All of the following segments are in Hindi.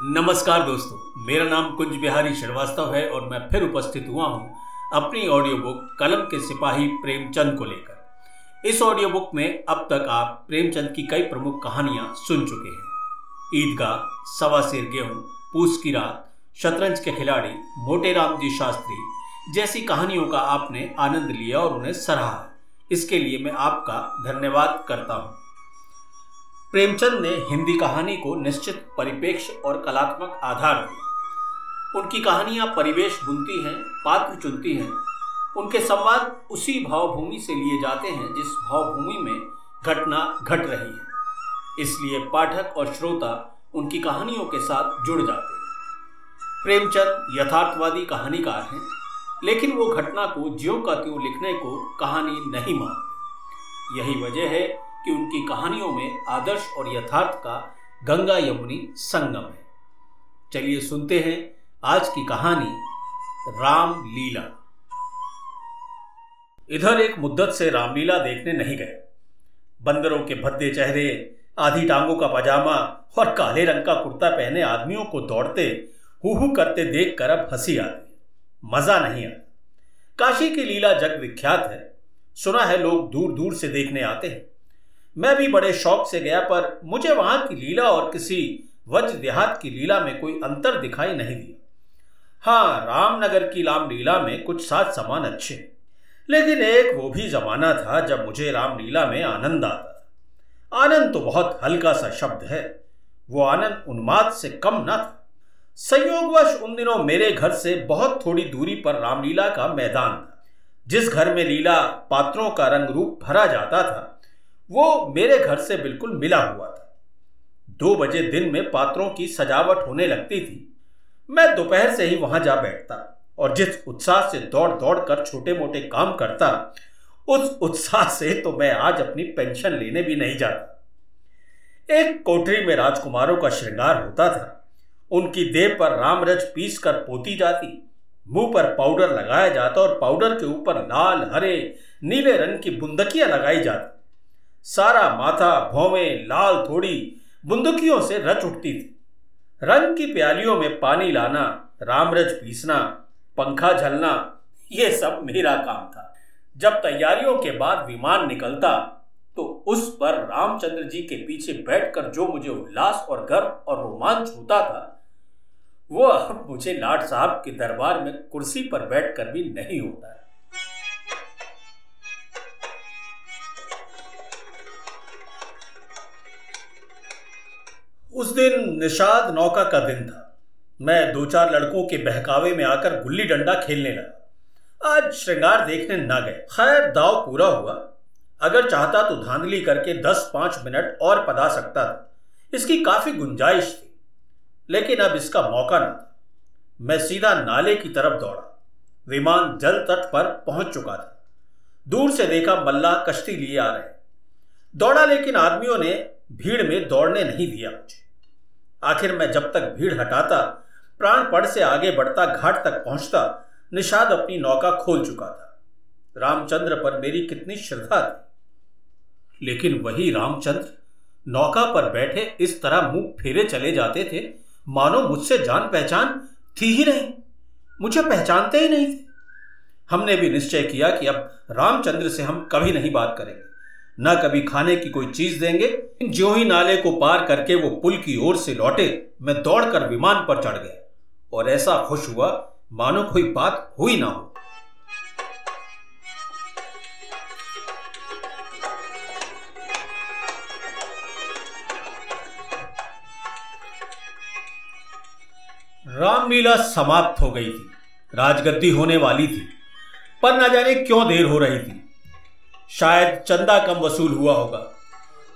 नमस्कार दोस्तों, मेरा नाम कुंज बिहारी श्रीवास्तव है और मैं फिर उपस्थित हुआ हूँ अपनी ऑडियो बुक कलम के सिपाही प्रेमचंद को लेकर। इस ऑडियो बुक में अब तक आप प्रेमचंद की कई प्रमुख कहानियाँ सुन चुके हैं। ईदगाह, सवा सिर गेहूँ, पूस की रात, शतरंज के खिलाड़ी, मोटे राम जी शास्त्री जैसी कहानियों का आपने आनंद लिया और उन्हें सराहा। इसके लिए मैं आपका धन्यवाद करता हूँ। प्रेमचंद ने हिंदी कहानी को निश्चित परिपेक्ष और कलात्मक आधार दिया। उनकी कहानियाँ परिवेश बुनती हैं, पात्र चुनती हैं। उनके संवाद उसी भावभूमि से लिए जाते हैं जिस भावभूमि में घटना घट रही है। इसलिए पाठक और श्रोता उनकी कहानियों के साथ जुड़ जाते हैं। प्रेमचंद यथार्थवादी कहानीकार हैं, लेकिन वो घटना को ज्यों का त्यों लिखने को कहानी नहीं मानते। यही वजह है कि उनकी कहानियों में आदर्श और यथार्थ का गंगा यमुनी संगम है। चलिए सुनते हैं आज की कहानी राम लीला। इधर एक मुद्दत से रामलीला देखने नहीं गए। बंदरों के भद्दे चेहरे, आधी टांगों का पजामा और काले रंग का कुर्ता पहने आदमियों को दौड़ते हु करते देख कर अब हँसी आती मज़ा नहीं आता। काशी की लीला जग विख्यात है। सुना है लोग दूर दूर से देखने आते हैं। मैं भी बड़े शौक से गया, पर मुझे वहाँ की लीला और किसी वज्र देहात की लीला में कोई अंतर दिखाई नहीं दिया। हाँ रामनगर की रामलीला में कुछ सात समान अच्छे, लेकिन एक वो भी जमाना था जब मुझे रामलीला में आनंद आता था। आनंद तो बहुत हल्का सा शब्द है, वो आनंद उन्माद से कम न था। संयोगवश उन दिनों मेरे घर से बहुत थोड़ी दूरी पर रामलीला का मैदान था, जिस घर में लीला पात्रों का रंग रूप भरा जाता था। वो मेरे घर से बिल्कुल मिला हुआ था। दो बजे दिन में पात्रों की सजावट होने लगती थी। मैं दोपहर से ही वहाँ जा बैठता और जिस उत्साह से दौड़ दौड़ कर छोटे मोटे काम करता, उस उत्साह से तो मैं आज अपनी पेंशन लेने भी नहीं जाता। एक कोठरी में राजकुमारों का श्रृंगार होता था। उनकी देह पर रामरज पीस कर पोती जाती, मुँह पर पाउडर लगाया जाता और पाउडर के ऊपर लाल, हरे, नीले रंग की बुंदकियाँ लगाई जाती। सारा माथा, भौवें, लाल थोड़ी, बुंदुकियों से रच उठती थी। रंग की प्यालियों में पानी लाना, रामरज पीसना, पंखा झलना, ये सब मेरा काम था। जब तैयारियों के बाद विमान निकलता तो उस पर रामचंद्र जी के पीछे बैठकर जो मुझे उल्लास और गर्व और रोमांच होता था वो अब मुझे लाट साहब के दरबार में कुर्सी पर बैठकर भी नहीं होता है। उस दिन निषाद नौका का दिन था। मैं दो चार लड़कों के बहकावे में आकर गुल्ली डंडा खेलने लगा। आज श्रृंगार देखने ना गए। खैर, दाव पूरा हुआ। अगर चाहता तो धांधली करके दस पाँच मिनट और पदा सकता था। इसकी काफ़ी गुंजाइश थी। लेकिन अब इसका मौका न था। मैं सीधा नाले की तरफ़ दौड़ा। विमान जल तट पर पहुँच चुका था। दूर से देखा मल्ला कश्ती लिए आ रहे दौड़ा लेकिन आदमियों ने भीड़ में दौड़ने नहीं दिया मुझे। आखिर मैं जब तक भीड़ हटाता प्राण पड़ से आगे बढ़ता, घाट तक पहुँचता, निषाद अपनी नौका खोल चुका था रामचंद्र पर मेरी कितनी श्रद्धा थी। लेकिन वही रामचंद्र नौका पर बैठे इस तरह मुँह फेरे चले जाते थे, मानो मुझसे जान पहचान थी ही नहीं। मुझे पहचानते ही नहीं थे। हमने भी निश्चय किया कि अब रामचंद्र से हम कभी नहीं बात करेंगे। न कभी खाने की कोई चीज़ देंगे। जो ही नाले को पार करके वो पुल की ओर से लौटे, मैं दौड़कर विमान पर चढ़ गया। और ऐसा खुश हुआ, मानो कोई बात हुई ना हो। रामलीला समाप्त हो गई थी। राजगद्दी होने वाली थी। पर न जाने क्यों देर हो रही थी। शायद चंदा कम वसूल हुआ होगा।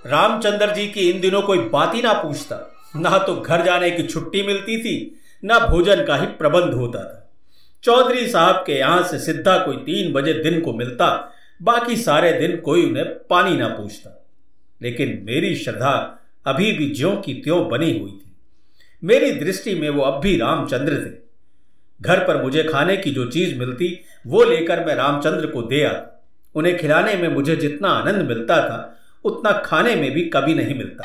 रामचंद्र जी की इन दिनों कोई बात ही ना पूछता। ना तो घर जाने की छुट्टी मिलती थी, ना भोजन का ही प्रबंध होता था। चौधरी साहब के यहाँ से सीधा कोई तीन बजे दिन को मिलता, बाकी सारे दिन कोई उन्हें पानी ना पूछता। लेकिन मेरी श्रद्धा अभी भी ज्यों की त्यों बनी हुई थी। मेरी दृष्टि में वो अब भी रामचंद्र थे। घर पर मुझे खाने की जो चीज़ मिलती, वो लेकर मैं रामचंद्र को दे आता। उन्हें खिलाने में मुझे जितना आनंद मिलता था, उतना खाने में भी कभी नहीं मिलता।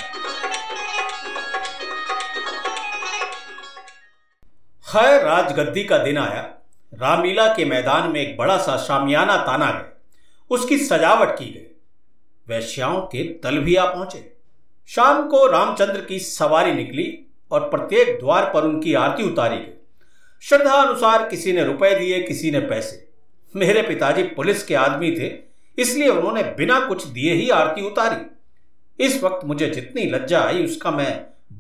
खैर, राजगद्दी का दिन आया। रामलीला के मैदान में एक बड़ा सा शामियाना ताना गया उसकी सजावट की गई। वैश्याओं के दल भी आ पहुँचे। शाम को रामचंद्र की सवारी निकली और प्रत्येक द्वार पर उनकी आरती उतारी गई। श्रद्धा अनुसार किसी ने रुपए दिए, किसी ने पैसे। मेरे पिताजी पुलिस के आदमी थे, इसलिए उन्होंने बिना कुछ दिए ही आरती उतारी। इस वक्त मुझे जितनी लज्जा आई उसका मैं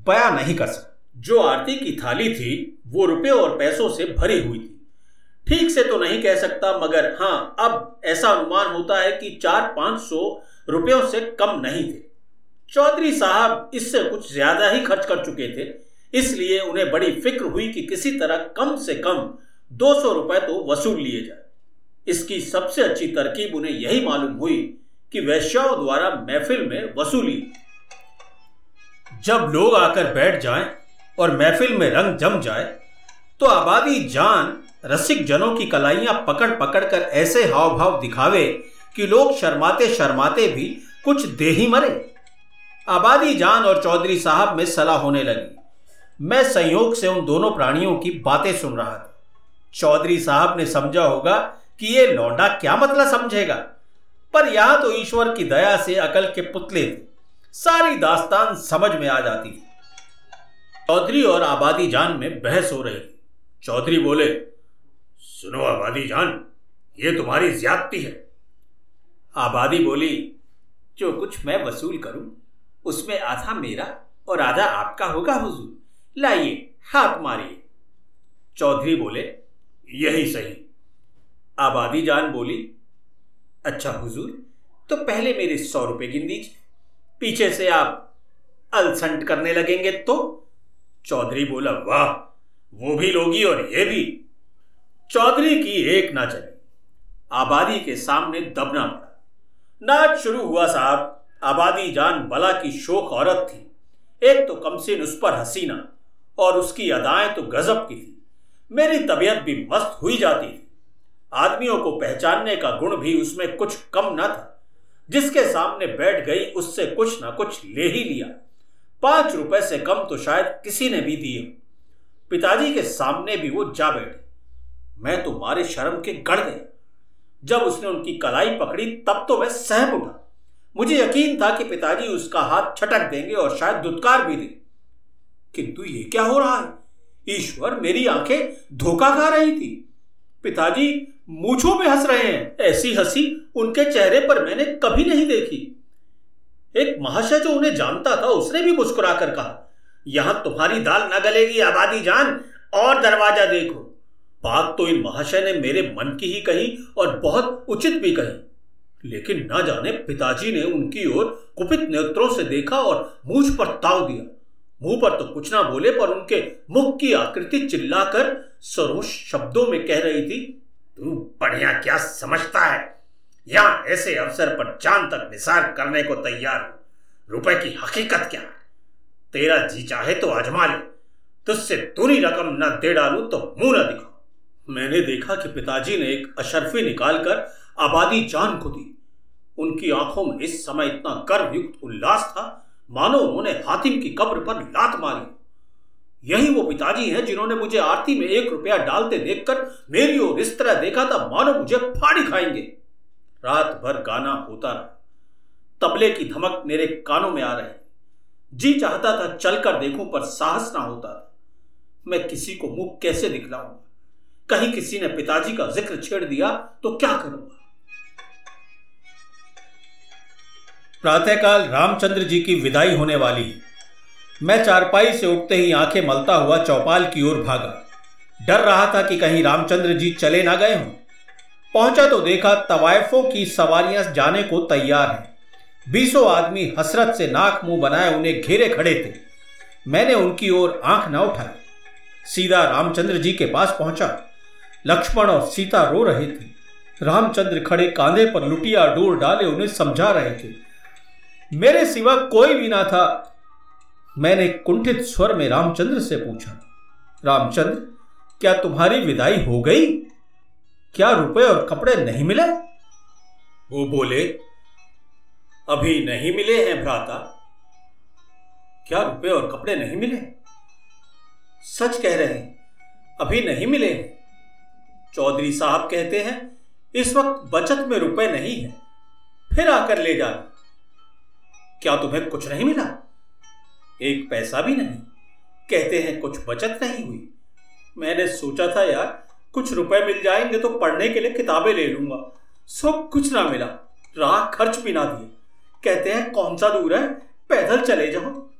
बयां नहीं कर सकता। जो आरती की थाली थी, वो रुपए और पैसों से भरी हुई थी। ठीक से तो नहीं कह सकता, मगर हाँ अब ऐसा अनुमान होता है कि चार पाँच सौ रुपयों से कम नहीं थे। चौधरी साहब इससे कुछ ज़्यादा ही खर्च कर चुके थे, इसलिए उन्हें बड़ी फ़िक्र हुई कि किसी तरह कम से कम दो सौ रुपए तो वसूल लिए जाए। इसकी सबसे अच्छी तरकीब उन्हें यही मालूम हुई कि वैश्याओं द्वारा महफिल में वसूली। जब लोग आकर बैठ जाएँ और महफिल में रंग जम जाए तो आबादी जान रसिक जनों की कलाइयाँ पकड़ पकड़ कर ऐसे हाव भाव दिखावे कि लोग शर्माते शर्माते भी कुछ दे ही मरे। आबादी जान और चौधरी साहब में सलाह होने लगी। मैं संयोग से उन दोनों प्राणियों की बातें सुन रहा था। चौधरी साहब ने समझा होगा कि ये लौंडा क्या मतलब समझेगा? पर यहाँ तो ईश्वर की दया से अकल के पुतले थे सारी दास्तान समझ में आ जाती। चौधरी और आबादी जान में बहस हो रही। चौधरी बोले, सुनो आबादी जान, ये तुम्हारी ज्यादती है। आबादी बोली, जो कुछ मैं वसूल करूँ, उसमें आधा मेरा और आधा आपका होगा, हुजूर। लाइए, हाथ मारिए। चौधरी बोले, यही सही। आबादी जान बोली अच्छा हुजूर तो पहले मेरे सौ रुपए गिन दीजिए पीछे से आप अलसंट करने लगेंगे तो? चौधरी बोला, वाह, वो भी लोगी और ये भी। चौधरी की एक ना चले, आबादी के सामने दबना पड़ा। नाच शुरू हुआ साहब, आबादी जान बला की शोक औरत थी। एक तो कमसिन उस पर हसीना, और उसकी अदाएँ तो गजब की थी। मेरी तबीयत भी मस्त हुई जाती थी। आदमियों को पहचानने का गुण भी उसमें कुछ कम न था। जिसके सामने बैठ गई, उससे कुछ ना कुछ ले ही लिया। पाँच रुपए से कम तो शायद किसी ने भी दिए। पिताजी के सामने भी वो जा बैठे। मैं तो मारे शर्म के गढ़ गया। जब उसने उनकी कलाई पकड़ी, तब तो मैं सहम उठा। मुझे यकीन था कि पिताजी उसका हाथ छटक देंगे और शायद दुत्कार भी दे। किंतु ये क्या हो रहा है? ईश्वर मेरी आँखें धोखा खा रही थी। पिताजी, मूछों में हंस रहे हैं। ऐसी हँसी उनके चेहरे पर मैंने कभी नहीं देखी। एक महाशय जो उन्हें जानता था, उसने भी मुस्कुराकर कहा, यहाँ तुम्हारी दाल न गलेगी, आबादी जान, और दरवाज़ा देखो। बात तो इन महाशय ने मेरे मन की ही कही और बहुत उचित भी कही। लेकिन न जाने पिताजी ने उनकी ओर कुपित नेत्रों से देखा और मूछ पर ताव दिया। मुँह पर तो कुछ ना बोले, पर उनके मुख की आकृति चिल्लाकर सरोष शब्दों में कह रही थी, तू बढ़िया क्या समझता है? यहाँ ऐसे अवसर पर चाँद तक निसार करने को तैयार हो। रुपए की हकीकत क्या है? तेरा जी चाहे तो आजमा ले। तुझसे दूरी रकम न दे डालू तो मुँह न दिखा मैंने देखा कि पिताजी ने एक अशरफी निकालकर आबादी जान को दी। उनकी आँखों में इस समय इतना गर्वयुक्त उल्लास था मानो उन्होंने हातिम की कब्र पर लात मारी। यही वो पिताजी हैं जिन्होंने मुझे आरती में एक रुपया डालते देखकर मेरी ओर इस तरह देखा था, मानो मुझे फाड़ी खाएँगे। रात भर गाना होता रहा। तबले की धमक मेरे कानों में आ रहे। जी चाहता था चलकर देखूँ, पर साहस ना होता था। मैं किसी को मुख कैसे दिखलाऊँगा कहीं किसी ने पिताजी का ज़िक्र छेड़ दिया तो क्या करूँगा प्रातःकाल रामचंद्र जी की विदाई होने वाली। मैं चारपाई से उठते ही आँखें मलता हुआ चौपाल की ओर भागा। डर रहा था कि कहीं रामचंद्र जी चले ना गए हों। पहुँचा तो देखा तवायफों की सवारियाँ जाने को तैयार हैं। बीसों आदमी हसरत से नाक मुँह बनाए उन्हें घेरे खड़े थे। मैंने उनकी ओर आँख न उठाई। सीधा रामचंद्र जी के पास पहुँचा। लक्ष्मण और सीता रो रहे थे। रामचंद्र खड़े कांधे पर लुटिया डोर डाले उन्हें समझा रहे थे। मेरे सिवा कोई भी ना था। मैंने कुंठित स्वर में रामचंद्र से पूछा, रामचंद्र, क्या तुम्हारी विदाई हो गई? क्या रुपए और कपड़े नहीं मिले? वो बोले, अभी नहीं मिले हैं भ्राता। क्या रुपए और कपड़े नहीं मिले? सच कह रहे हैं, अभी नहीं मिले हैं। चौधरी साहब कहते हैं, इस वक्त बचत में रुपए नहीं है। फिर आकर ले जाना। क्या तुम्हें कुछ नहीं मिला? एक पैसा भी नहीं। कहते हैं, कुछ बचत नहीं हुई। मैंने सोचा था, यार, कुछ रुपए मिल जाएँगे तो पढ़ने के लिए किताबें ले लूँगा। सब कुछ ना मिला। राह खर्च भी ना दिए। कहते हैं, कौन सा दूर है? पैदल चले जाओ।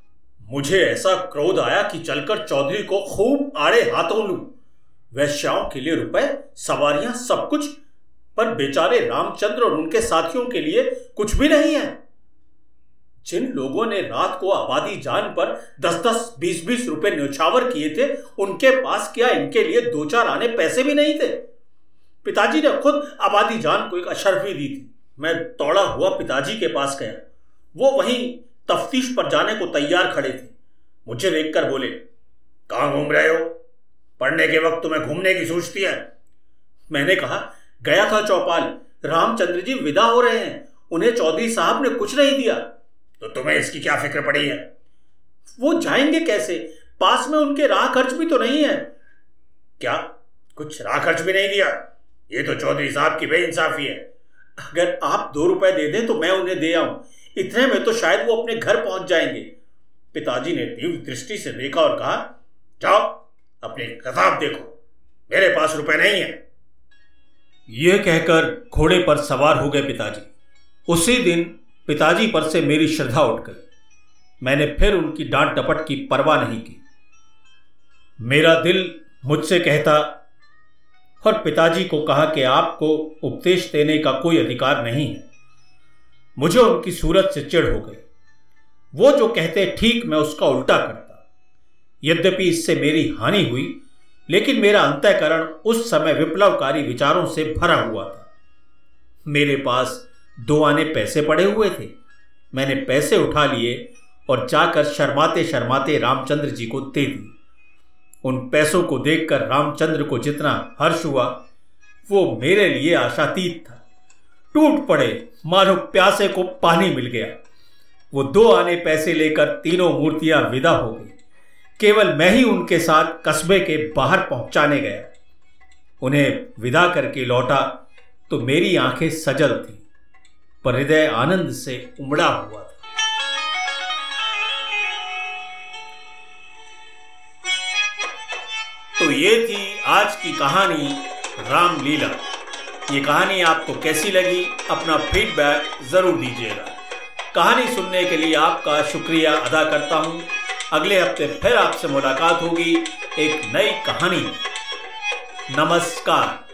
मुझे ऐसा क्रोध आया कि चलकर चौधरी को खूब आड़े हाथों लू। वैश्याओं के लिए रुपए, सवारियाँ, सब कुछ, पर बेचारे रामचंद्र और उनके साथियों के लिए कुछ भी नहीं है। जिन लोगों ने रात को आबादी जान पर दस दस बीस बीस रुपए न्यौछावर किए थे, उनके पास क्या इनके लिए दो चार आने पैसे भी नहीं थे? पिताजी ने खुद आबादी जान को एक अशरफी दी थी। मैं दौड़ा हुआ पिताजी के पास गया। वो वहीं तफ्तीश पर जाने को तैयार खड़े थे। मुझे देखकर बोले, कहाँ घूम रहे हो? पढ़ने के वक्त तुम्हें घूमने की सोचती है? मैंने कहा, गया था चौपाल। रामचंद्र जी विदा हो रहे हैं। उन्हें चौधरी साहब ने कुछ नहीं दिया। तो तुम्हें इसकी क्या फ़िक्र पड़ी है? वो जाएँगे कैसे? पास में उनके राह खर्च भी तो नहीं है। क्या? कुछ राह खर्च भी नहीं दिया? ये तो चौधरी साहब की बेइंसाफी है। अगर आप दो रुपए दे दें तो मैं उन्हें दे आऊँ। इतने में तो शायद वो अपने घर पहुँच जाएँगे। पिताजी ने तीव्र दृष्टि से देखा और कहा जाओ अपने किताब देखो। मेरे पास रुपए नहीं है। यह कहकर घोड़े पर सवार हो गए पिताजी। उसी दिन पिताजी पर से मेरी श्रद्धा उठ गई मैंने फिर उनकी डांट डपट की परवाह नहीं की। मेरा दिल मुझसे कहता, और पिताजी को कहा कि आपको उपदेश देने का कोई अधिकार नहीं है। मुझे उनकी सूरत से चिढ़ हो गई वो जो कहते ठीक मैं उसका उल्टा करता। यद्यपि इससे मेरी हानि हुई, लेकिन मेरा अंतःकरण उस समय विप्लवकारी विचारों से भरा हुआ था। मेरे पास दो आने पैसे पड़े हुए थे। मैंने पैसे उठा लिए और जाकर शर्माते शर्माते रामचंद्र जी को दे दिए। उन पैसों को देखकर रामचंद्र को जितना हर्ष हुआ, वो मेरे लिए आशातीत था। टूट पड़े, मानो प्यासे को पानी मिल गया। वो दो आने पैसे लेकर तीनों मूर्तियाँ विदा हो गई। केवल मैं ही उनके साथ कस्बे के बाहर पहुँचाने गया। उन्हें विदा करके लौटा तो मेरी आँखें सजल थी। पर हृदय आनंद से उमड़ा हुआ था। तो ये थी आज की कहानी रामलीला। ये कहानी आपको कैसी लगी, अपना फीडबैक ज़रूर दीजिएगा। कहानी सुनने के लिए आपका शुक्रिया अदा करता हूँ। अगले हफ़्ते फिर आपसे मुलाकात होगी एक नई कहानी। नमस्कार।